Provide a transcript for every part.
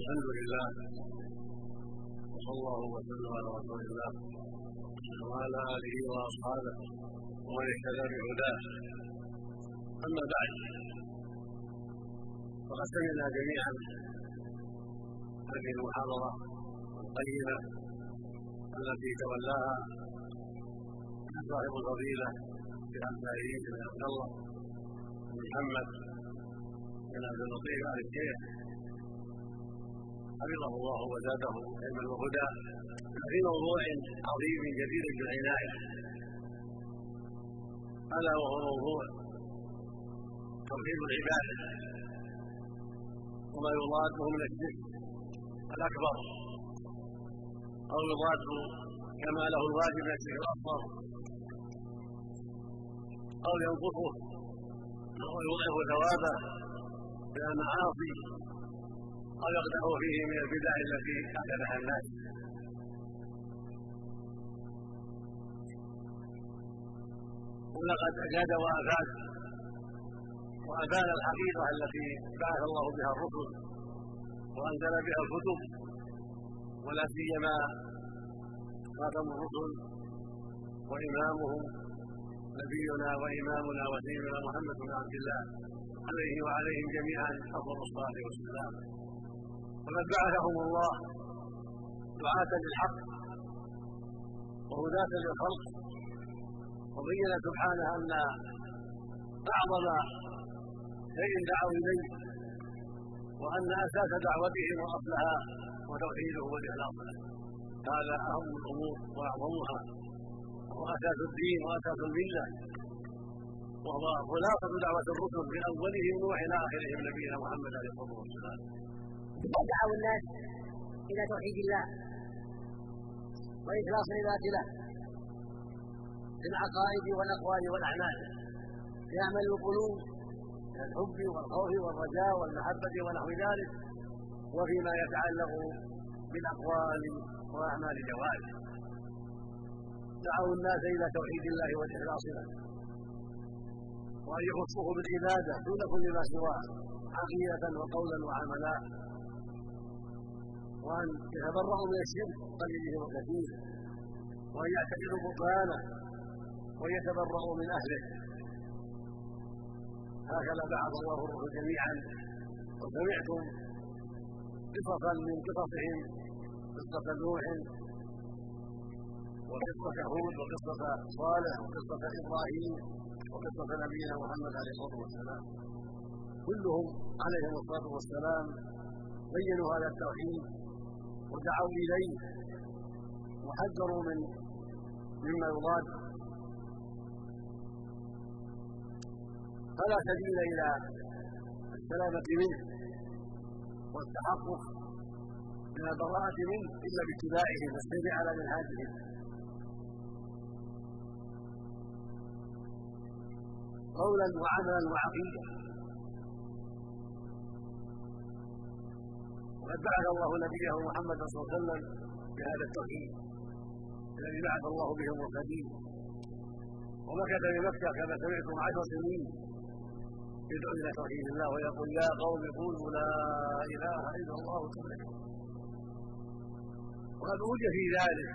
الحمد لله وصلى الله وسلم على رسول الله وعلى آله وأصحابه ومن اهتدى بهداه. أما بعد فقد سمعنا جميعا هذه المحاضرة القيمة التي تولاها صاحب الفضيلة العزيز بن عبد الله بن محمد بن عبد اللطيف آل الشيخ. حفظه الله وزاده علما وهدى في موضوع عظيم جدير بالعنايه الا وهو موضوع توحيد العباده وما يضاده من الشرك الأكبر أو يضاد كما له الواجب من الشرك الأصغر أو ينقصه أو يضعف ثوابه من المعاصي. أو يقدح فيه من البدع التي أحدثها الناس. ولقد أجاد وأفاد وأبان الحقيقة التي بعث الله بها الرسل وأنزل بها الكتب. ولا سيما خاتم الرسل وإمامهم نبينا وإمامنا وسيدنا محمد بن عبد الله عليه وعليهم جميعا أفضل الصلاة والسلام. وقد بعثهم الله دعاة للحق وهداة للخلق وبين سبحانه أن أعظم شيء دعوا إليه وأن أساس دعوتهم وأصلها وتوحيده والإخلاص له. هذا أهم الأمور وأعظمها. وهو أساس الدين وأساس الملة وهو خلاصة دعوة الرسل من أولهم نوح إلى آخرهم نبينا محمد عليه الصلاة والسلام. ودعوا الناس إلى توحيد الله وإخلاص العباده له في العقائد والأقوال والأعمال. يعمل القلوب من الحب والخوف والرجاء والمحبة ونحو ذلك وفيما يتعلق بالأقوال وأعمال الجوارح دعوا الناس إلى توحيد الله والإخلاص له. وأن يخصوه بالعبادة دون كل ما سواه عقيدة وقولا وعملا. وأن يتبرأوا من الشرك قليله وكثيره وأن يعتقدوا بطلانه وأن يتبرأوا من أهله. هكذا بعث الله الرسل جميعا وسمعتم قصصا من قصصهم قصة نوح وقصة هود وقصة صالح وقصة إبراهيم وقصة نبينا محمد عليه الصلاة والسلام. كلهم عليهم الصلاة والسلام بينوا هذا التوحيد ودعوا إليه وحذروا من مما يضاد. فلا سبيل إلى السلامة منه والتحقق من البراءة منه إلا باتباعه والسير على منهاجه. قولا وعملا وعقيده وقد بعث الله نبيه محمدا صلى الله عليه وسلم بهذا التوحيد الذي بعث الله به المرسلين. ومكث بمكه كما سمعتم عشر سنين يدعو إلى توحيد الله ويقول يا قوم قولوا لا إله إلا الله تفلحون وقد أوجي في ذلك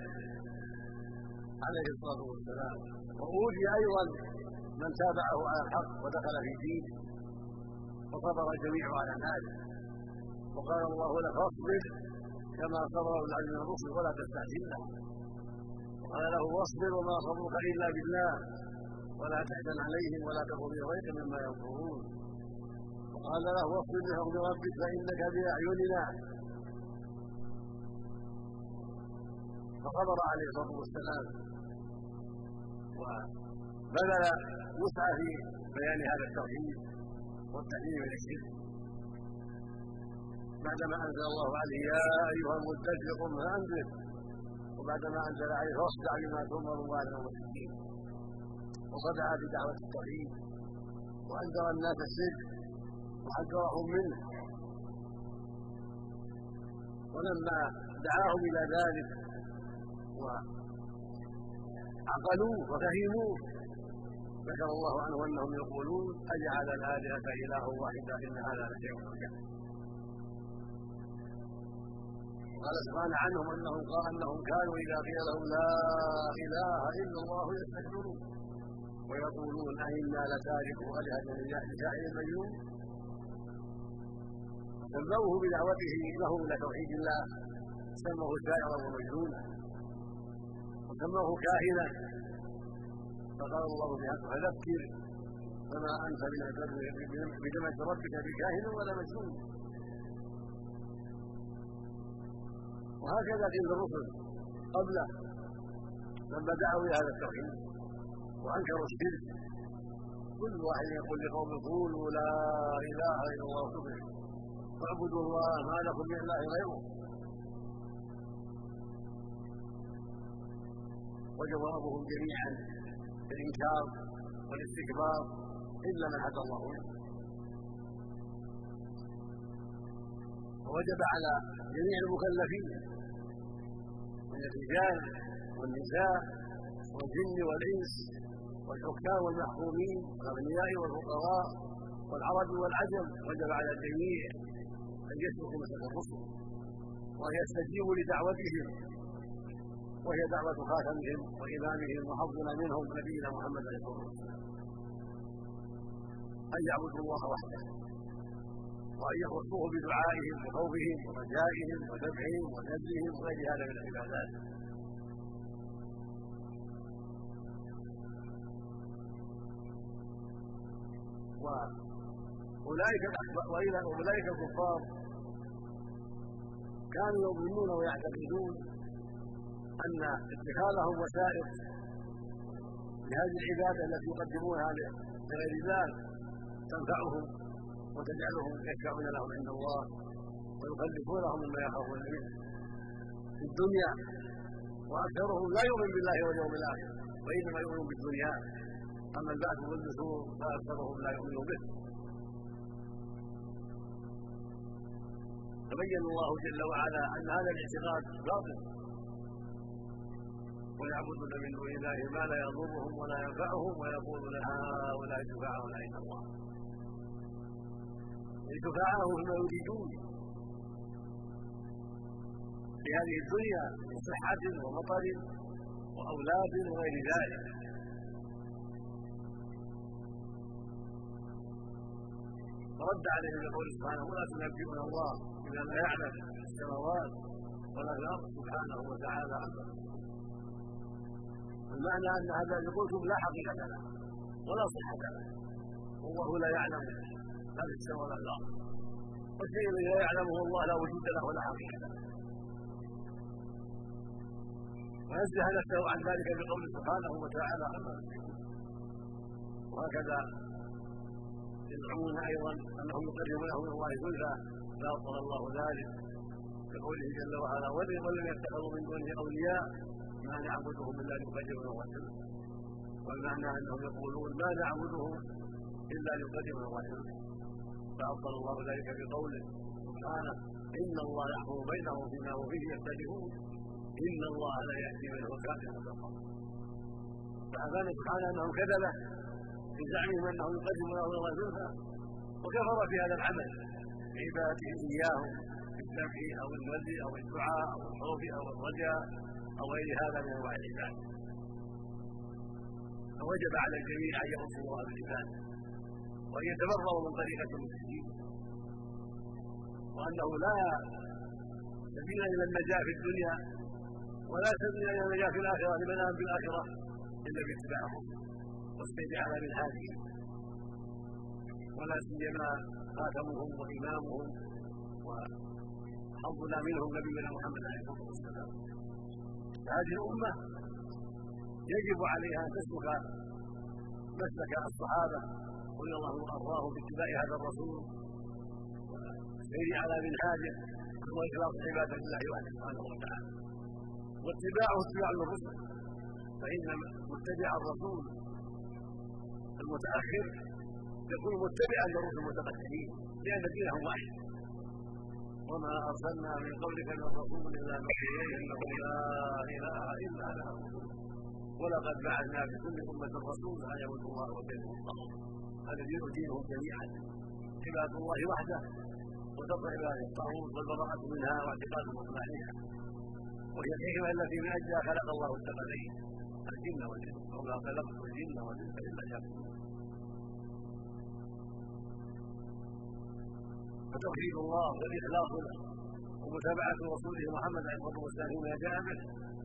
عليه الصلاة والسلام. وأوجي أيضا من تابعه على الحق ودخل في دينه وصبر الجميع على ذلك. وقال الله له اصبر كما صبر العزم من الرسل ولا تستعجل له. وقال له واصبر وما صبرك إلا بالله. ولا تحزن عليهم ولا تكن في مما ينظرون وقال له واصبر لحكم ربك فانك بأعيننا. فصبر عليه الصلاة والسلام. وبذل وسعه في بيان هذا التوحيد والتحليل من الشرك. بعدما أنزل الله عليه يا أيها المدثر قم فانذر وبعدما أنزل عليه فاصدع بما تؤمر وعلى المشركين وصدع بدعوة التوحيد. وأنذر الناس الشرك وحذرهم منه. ولما دعاهم إلى ذلك وعقلوه وفهموه ذكر الله عنه أنهم يقولون أجعل الآلهة اله واحدا إن هذا لشيء. عجاب قال سبحانه عنهم انهم انهم كانوا اذا قيل لهم لا اله الا الله يستكبرون ويقولون أئنا لتاركوا آلهتنا لشاعر مجنون سموه بدعوته لهم إلى توحيد الله سموه شاعرا ومجنونا وسموه كاهنا فقال الله بحق فذكر فما أنت بدمة ربك بكاهن ولا مجنون وهكذا قيل الرسل قبله لما دعوا إلى هذا التوحيد وأنكروا الشرك. كل واحد يقول لقوم قولوا لا إله إلا الله سبحانه واعبدوا الله ما لكم من إله غيره. وجوابهم جميعا بالانكار والاستكبار إلا من هدى الله منه. ووجب على جميع المكلفين من الرجال والنساء والجن والإنس والحكام والمحكومين والأغنياء والفقراء والعرب والعجم وجب على الجميع أن يسلكوا مسلك الرسل وان يستجيبوا لدعوتهم وهي دعوة خاتمهم وإمامهم وحظنا منهم نبينا محمد عليه الصلاة والسلام. أن يعبدوا الله وحده. وأن يخصوه بدعائهم وخوفهم ورجائهم وذبحهم ونذرهم وغير هذا من العبادات. وأولئك وأولئك الكفار كانوا يظنون ويعتقدون أن اتخاذهم وسائط لهذه العبادة التي يقدمونها لغير الله تنفعهم. وتجعلهم يشفعون لهم عند الله ويخلفونهم مما يخافون منه في الدنيا واكثرهم لا يؤمن بالله واليوم الآخر وإنما يؤمن بالدنيا. أما البعث والنشور فأكثرهم لا يؤمن به. تبين الله جل وعلا أن هذا الاعتقاد باطل. ويعبدون من دون الله ما لا يضرهم ولا ينفعهم ويقولون هؤلاء شفعاؤنا عند الله. شفعاءه فيما يريدون في هذه الدنيا من صحة ومطر وأولاد وغير ذلك. فرد عليهم بقول سبحانه ولا تنبئون الله بما لا يعلم في السماوات ولا في الأرض سبحانه وتعالى عما المعنى أن هذا الذي لا حقيقة له ولا صحة له. والله لا يعلم. لا في السماء ولا في الأرض الذي لا يعلمه الله لا وجود له ولا حقيقة له. ونزه نفسه عن ذلك بقوله سبحانه وتعالى عما وهكذا يزعمون أيضا أنهم يقربونه من الله زلفى لا ابطل الله ذلك. كقوله جل وعلا ولم يتخذوا من دونه اولياء ما نعبدهم الا ليقربونا الله والمعنى انهم يقولون ما نعبدهم إلا ليقربونا الله فأبطل الله ذلك بقوله سبحانه إن الله يحكم بينهم فيما هم فيه يختلفون إن الله لا يهدي من هو كافر فأبان سبحانه أنهم كذبه بزعمهم انه يقدم له زلفى. وكفر في هذا العمل بعبادته اياهم بالذبح أو النذر أو الدعاء أو الخوف أو الرجاء أو غير هذا من أنواع العباده فوجب على الجميع أن يخصوا الله بالعباده وان يتبرأوا من طريقة المشركين وأنه لا سبيل إلى النجاة في الدنيا ولا سبيل إلى النجاة في الآخرة لمن امن بالاخره إلا باتباعهم والسير على منهاجه ولا سيما خاتمهم وإمامهم وحظنا منهم نبينا محمد عليه الصلاة والسلام. هذه الأمة يجب عليها ان تسلك مسلك الصحابة رضي الله وارضاهم باتباع هذا الرسول والسير على منهاجه واخلاص عباده الله وحده سبحانه وتعالى. واتباعه اتباع للرسل فإن متبع الرسول المتأخر يكون متبعا للرسل المتقدمين لأن دينهم واحد. وما أرسلنا من قبلك من رسول إلا نوحي إليه أنه لا إله إلا أنا ولقد بعثنا في كل أمة رسولا أن يعبدوا الله وبينهم الطاغوت هذا دين دينهم جميعا. عباد الله وحده. وترك عباده الطاغوت والبراءة منها واعتقاد مصلحتها وهي الحكمة التي من أجلها خلق الله الثقلين الجن والإنس. وما خلقت الجن والإنس إلا يعبدون فتوحيد الله والإخلاص له. ومتابعة رسوله محمد عليه الصلاة والسلام فيما جاء به.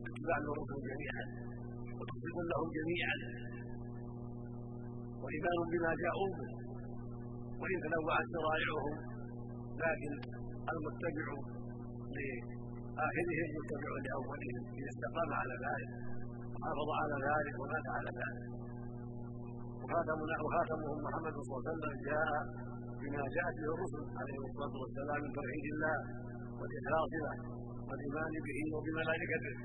اتباع الرسل جميعا. وتصديق لهم جميعا. وإيمان بما جاءوا به وإن تنوعت شرائعهم. لكن المتبع لآخرهم متبع لأولهم. إذا استقام على ذلك وحافظ على ذلك ومات على ذلك. وخاتمهم محمد صلى الله عليه وسلم جاء بما جاءت به الرسل عليهم الصلاة والسلام من توحيد الله والاخلاص له والإيمان به وبملائكته.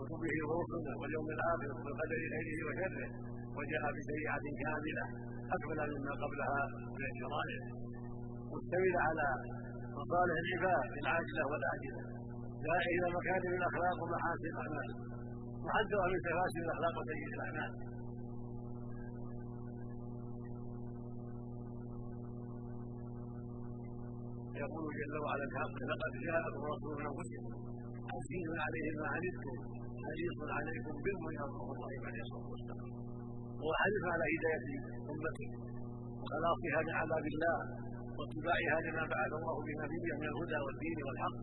وكتبه ورسله واليوم الآخر وبالقدر خيره وشره وجاء بشريعه كامله أكمل مما قبلها من الشرائع مشتمله على مصالح العباد العاجلة والآجلة. جاء إلى مكارم الأخلاق ومحاسن الأعمال. محذره من تفاسد الأخلاق وسيئ الأعمال. يقول جل وعلا الحق لقد جاءكم رسول من أنفسكم. عزيز عليه ما عنتم. حريص عليكم بالمؤمنين الله عليه الصلاة والسلام. هو حريص على هداية امته وخلاصها من عذاب الله واتباعها لما بعث الله بنبيه من الهدى والدين والحق.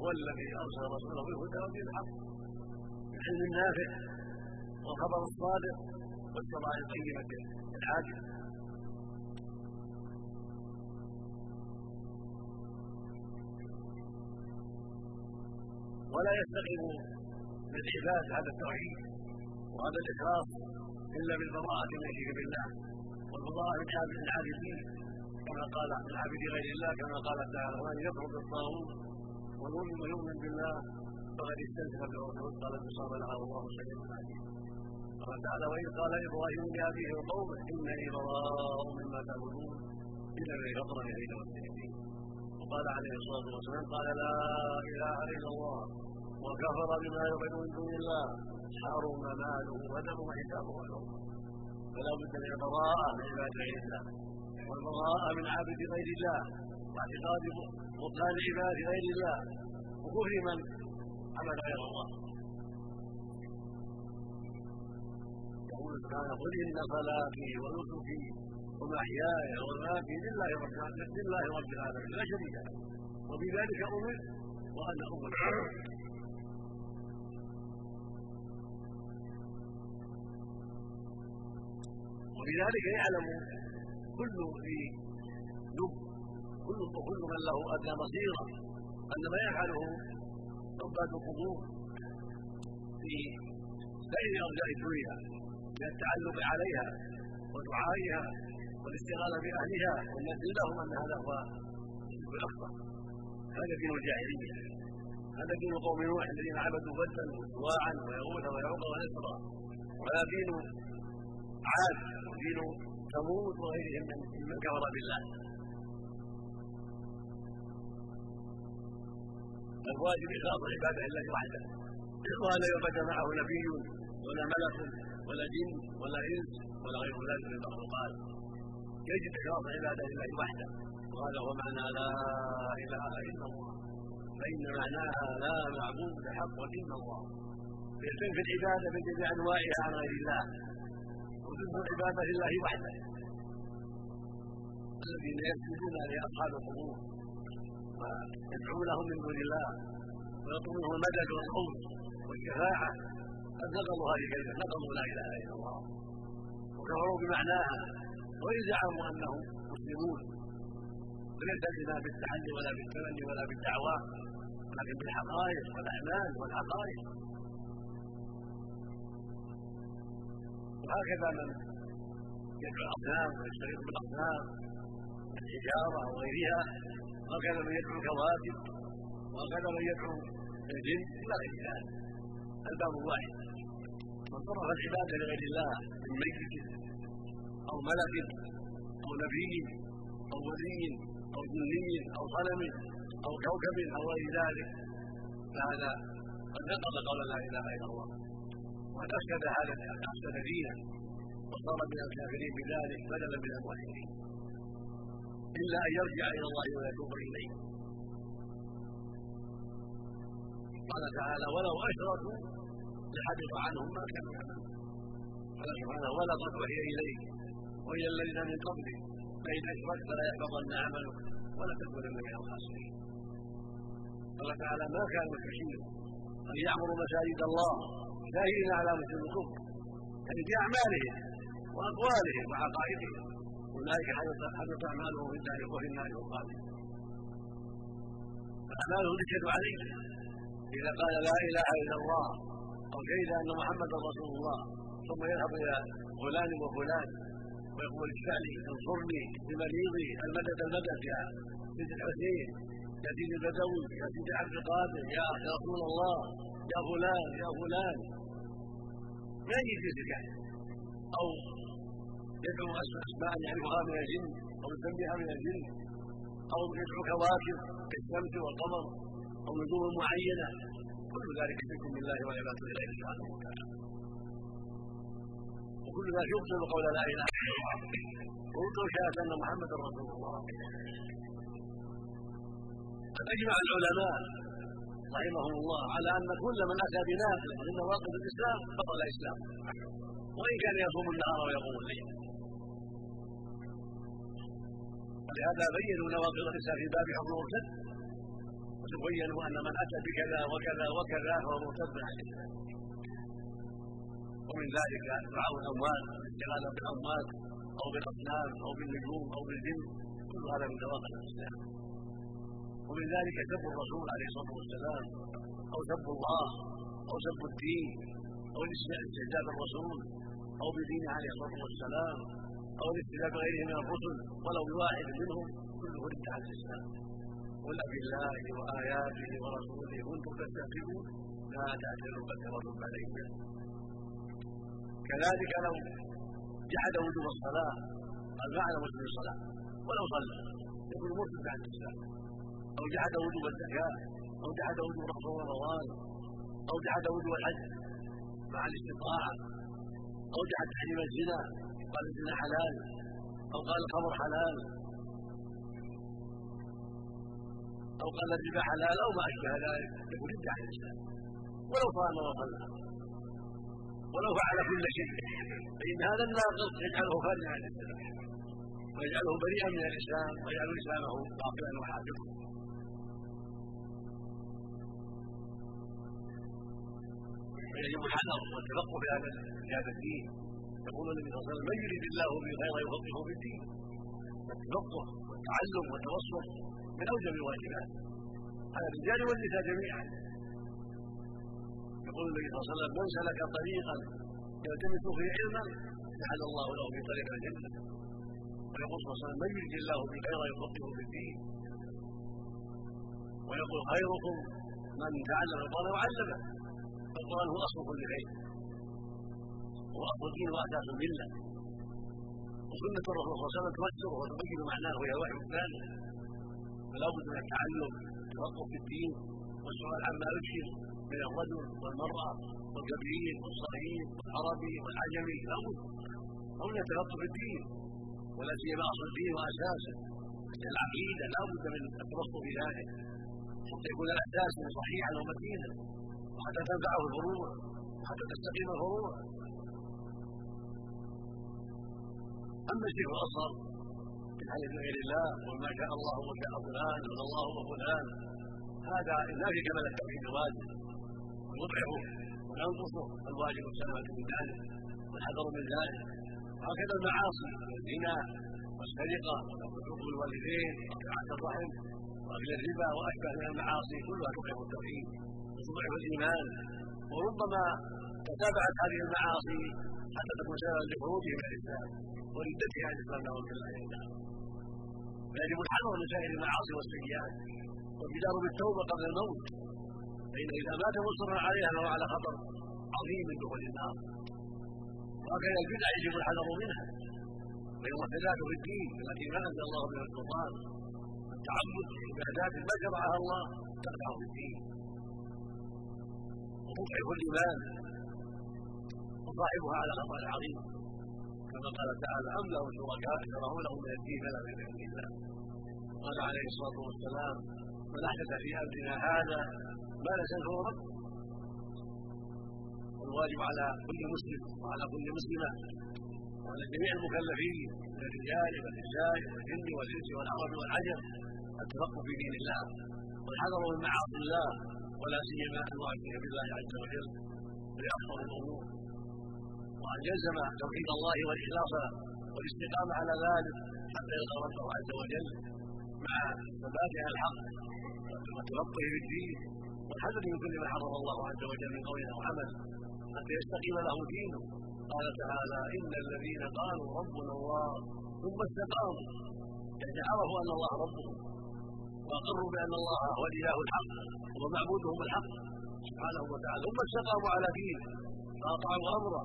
هو الذي أرسل رسوله بالهدى ودين الحق بالعلم النافع والخبر الصادق والشرائع الطيبه العاجلة. ولا يستقيم للعباد هذا التوحيد. وهذا الإخلاص إلا بالبراءة من الشرك بالله. والبراءة من عابد العابدين كما قال من عابد غير الله كما قال تعالى ومن يكفر بالطاغوت ويؤمن ويؤمن بالله فقد استمسك بالرسول قال انتصار لها والله سميع عليم. قال تعالى وإذ قال إبراهيم لأبيه وقومه إنني براء مما تعبدون الذي فطرني بين والسلمين وقال عليه الصلاة والسلام قال لا إله إلا الله وكفر بما يعبد من دون الله. حرم ماله ودمه وحسابه له فلا بد من البراءة من عباد غير الله. والبراءة من عابد غير الله. واعتقاد بطلان عباد غير الله. وكفر من عمل غير الله. يقول سبحانه قل إن صلاتي ونسكي ومحياي ومماتي لله رب لله رب العالمين. لا شريك له. وبذلك أمرت وأنا أول. وبذلك يعلم كل ذي لب كل كل من له أدنى بصيره أن ما يفعله عباد القبور في سائر أرجاء الدنيا من التعلق عليها ودعائها والاستغاثة باهلها والنذر لهم أن هذا هو الاخطر هذا دين الجاهلية. هذا دين قوم نوح الذين عبدوا بدا وسواعا ويغوث ويعوق ونسرا. وهذا دين عاد ودين ثمود وغيرهم ممن كفر بالله. الواجب اخلاص عباده الله وحده ولا يعبد معه نبي ولا ملك ولا جن ولا إنس ولا غير ذلك من المخلوقات. يجب إخلاص عباده الله وحده وهذا هو معنى لا إله إلا الله. فإن معناها لا معبود بحق إلا الله. في العبادة من جميع أنواعها عن غير الله. عبادة لله وحده. الذين يسجدون لأصحاب القبور ويدعونهم من دون الله ويطلبون المدد والخوف والشفاعة قد نقضوا هذه الكلمة نقضوا لا إله إلا الله وكفروا بمعناها وان زعموا أنهم مسلمون. وليس بنا بالتحلي ولا بالتمني ولا بالدعوى ولكن بالحقائق والأعمال والحقائق وهكذا من يدعو الأصنام ويشترك بالاصنام الحجارة وغيرها وهكذا من يدعو الكواكب وهكذا من يدعو الجن إلى غير ذلك. الباب واحد من صرف العبادة لغير الله من ميت أو ملك أو نبي أو ولي أو جني أو صنم أو كوكب أو غير ذلك فهذا قد نقض قول لا إله إلا الله. وقد افسد هذا افسد دينا وصار من الكافرين بذلك بدلا من الموحدين إلا أن يرجع إلى الله ويتوب إليه. قال تعالى ولو أشركوا لحبط عنهم ما كانوا قال سبحانه ولقد وحي إليك والى الذين من قبلك. فإن أشركت لا يحبطن عملك ولا تكونن من الخاسرين. قال تعالى ما كان المشركين أن يعمروا مساجد الله شاهدين على مسلم الكفر يعني في أعمالهم وأقوالهم وعقائدهم. أولئك حدث أعمالهم في النار وفي النار وقالوا فاعمالهم تشهد عليه إذا قال لا إله إلا الله أو شهد أن محمدا رسول الله ثم يذهب إلى فلان وفلان ويقول اشفع لي انصرني بمريضي المدد المدد يا سيد الحسين يا سيدي البدوي يا سيدي عبد القادر يا رسول الله. يا فلان يا فلان ما يجي ذكر أو يدعو أسماء يعرفها من الجن أو يسميها من الجن أو يدعو كواكب كالشمس والقمر أو نجوم معينة. كل ذلك شرك بالله والعبادة إليه سبحانه وتعالى. وكل ذلك يبطل قول لا إله إلا الله. ويبطل شهاده أن محمدا رسول الله. قد اجمع العلماء رحمهم الله على أن كل من أتى بنافله من نواقض الإسلام بطل اسلامه وإن كان يصوم النهار ويقوم الليل. ولهذا بينوا نواقض الإسلام في باب حكم المرتد. وتبينوا أن من أتى بكذا وكذا وكذا فهو مرتد عن الاسلام ومن ذلك دعاء الاموات الاستغاثه بالاموات أو بالأصنام أو بالنجوم أو بالجن. كل هذا من نواقض الإسلام. ومن ذلك سب الرسول عليه الصلاة والسلام أو سب الله أو سب الدين أو الاستهزاء بالرسول أو بدينه عليه الصلاة والسلام أو الاستهزاء بغيره من الرسل ولو بواحد منهم كله رد على الإسلام. قل بالله وآياته ورسوله كنتم تستهزئون لا تعتذروا قد كفرتم بعد كذلك لو جحد وجوب الصلاة قال ما على مسلم الصلاة. ولو صلى يكون مرتد عن الإسلام. أو جحد وجوب الزكاة أو جحد وجوب رمضان رمضان أو جحد وجوب الحج مع الاستطاعة أو جحد تحريم الزنا قال الزنا حلال أو قال الخمر حلال أو قال الربا حلال أو ما أشبه ذلك يكون رد عن الاسلام ولو صام وصلى ولو فعل كل شيء. فإن هذا الناقص يجعله خارجا عن الإسلام ويجعله بريئا من الإسلام ويجعل اسلامه باطلا وحاجبا فيجب الحذر والتفقه في هذا في هذا الدين. يقول النبي صلى الله عليه وسلم من يريد الله به خيرا يفقهه في الدين. التفقه والتعلم والتوسط من أوجب الواجبات. على الرجال والنساء جميعا. يقول النبي صلى الله عليه وسلم من سلك طريقا يلتمس فيه علما جعل الله له في طريق الجنة. ويقول صلى الله عليه وسلم من يريد الله به خيرا يفقهه في الدين. ويقول خيركم من تعلم القرآن وعلمه. القرآن هو أصل كل خير هو أصل الدين واساس المله وسنة الرسول صلى الله عليه وسلم تفسره وتبين معناه وهي وحي ثاني فلا بد من التعلم والتفقه في الدين والسؤال عما يشير من الرجل والمرأة والكبير والصغير والعربي والعجمي. لا بد. أو من التفقه في الدين. ولا سيما أصل الدين وأساسه. العقيدة. لا بد من التفقه في ذلك. حتى يكون الاساس صحيحا ومتينا وحتى تنفعه الفروع وحتى تستقيم الفروع أما الشرك الأصغر من حديث غير الله قل ما شاء الله وشاء فلان الله وفلان هذا لا في كمال التوحيد الواجب ويضعفه وينقصه الواجب السلامه من ذلك والحذر من ذلك. وهكذا المعاصي والزنا والسرقة وحقوق الوالدين وقطاعه الرحم وأكل الربا وأشبه من المعاصي كلها تضعف التوحيد. وتضعف الإيمان وربما تتابعت هذه المعاصي حتى تكون سببا لخروجه من الاسلام وردته عن الاسلام نعوذ بالله فيجب الحذر من سائر المعاصي والسيئات والبدار بالتوبة قبل الموت. فإن إذا مات مصرا عليها فهو على خطر عظيم من دخول النار. وهكذا البدع يجب الحذر منها. وهي محدثات في الدين التي ما أنزل الله بها السلطان التعبد بعبادات ما شرعها الله تقطع في الدين وتضعف الإيمان وصاحبها على خطر عظيم. كما قال تعالى أم لهم شركاء شرعوا لهم من الدين فلا من الله. قال عليه الصلاة والسلام من أحدث في أمرنا هذا ما ليس فهو رد والواجب على كل مسلم وعلى كل مسلمة وعلى جميع المكلفين من الرجال والنساء والجن والإنس والعرب والعجم التفقه في دين الله. والحذر من معاصي الله ولا سيما إن نعشق بالله عز وجل لافضل الأمور وان يلزم توحيد الله والإخلاص والاستقامة على ذلك حتى يلقى ربه عز وجل مع ثبات على الحق وتفقه في الدين والحذر من كل ما حرم الله عز وجل من قول أو عمل حتى يستقيم له دينه. قال تعالى إن الذين قالوا ربنا الله ثم استقاموا. يعني عرفوا أن الله ربهم واقروا بأن الله هو الإله الحق ومعبودهم الحق سبحانه وتعالى. ثم استقاموا على دينه فأطاعوا امره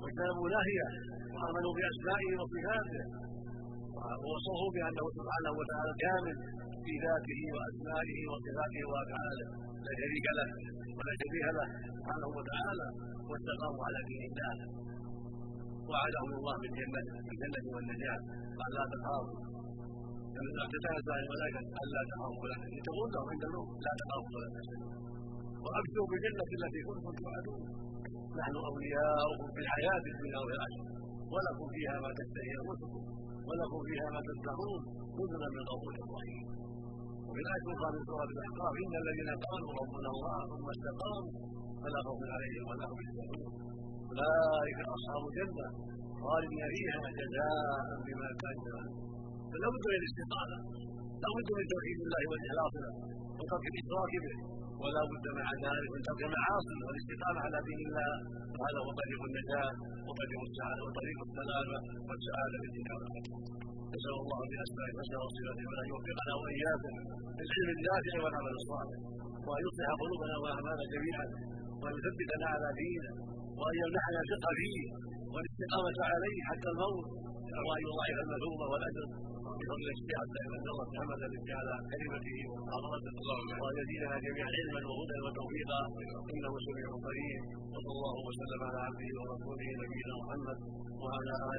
واجتنبوا نهيه وآمنوا بأسمائه وصفاته ووصفوا بأنه سبحانه وتعالى كامل في ذاته وأسمائه وصفاته وأفعاله. لا شريك له ولا شبيه له سبحانه وتعالى. واستقاموا على دين الله. وعدهم الله بالجنة بالجنة والنجاة. قال لا تخافوا تتنازع الملائكه الا تخافوا ولا تحزنوا تقول لهم لا تخافوا ولا تحزنوا وابشروا بالجنه التي كنتم توعدون نحن اولياؤكم في الحياة الدنيا وفي الاخره ولكم فيها ما تشتهي انفسكم ولكم فيها ما تدخرون نزلا من غفور رحيم وفي الايه الاخرى من سوره الاحقاف أن الذين قالوا ربنا الله ثم استقاموا فلا خوف عليهم ولا هم يحزنون اولئك أصحاب الجنة خالدين فيها جزاء بما كانوا يعملون. فلا بد من الاستقامة لا بد من توحيد الله والإخلاص له وترك الإشراك به ولا بد مع ذلك من ترك المعاصي والاستقامة على دين الله وهذا هو طريق النجاة وطريق السعاده وطريق السلامة والسعادة في الدنيا والاخره نسأل الله باسمائه الحسنى وصفاته وأن يوفقنا وإياكم للعلم النافع والعمل الصالح وأن يصلح قلوبنا وأعمالنا جميعا وأن يثبتنا على دينه وأن يمنحنا الفقه فيه والاستقامة عليه حتى الموت وان يضاعف المثوبه والأجر. بفضل الشيعة عند الله سبحانه وتعالى على كلمته ومحاضرته وان يزيدنا جميعا علما وهدى وتوفيقا انه سميع قريب وصلى الله وسلم على عبده ورسوله نبينا محمد وعلى اله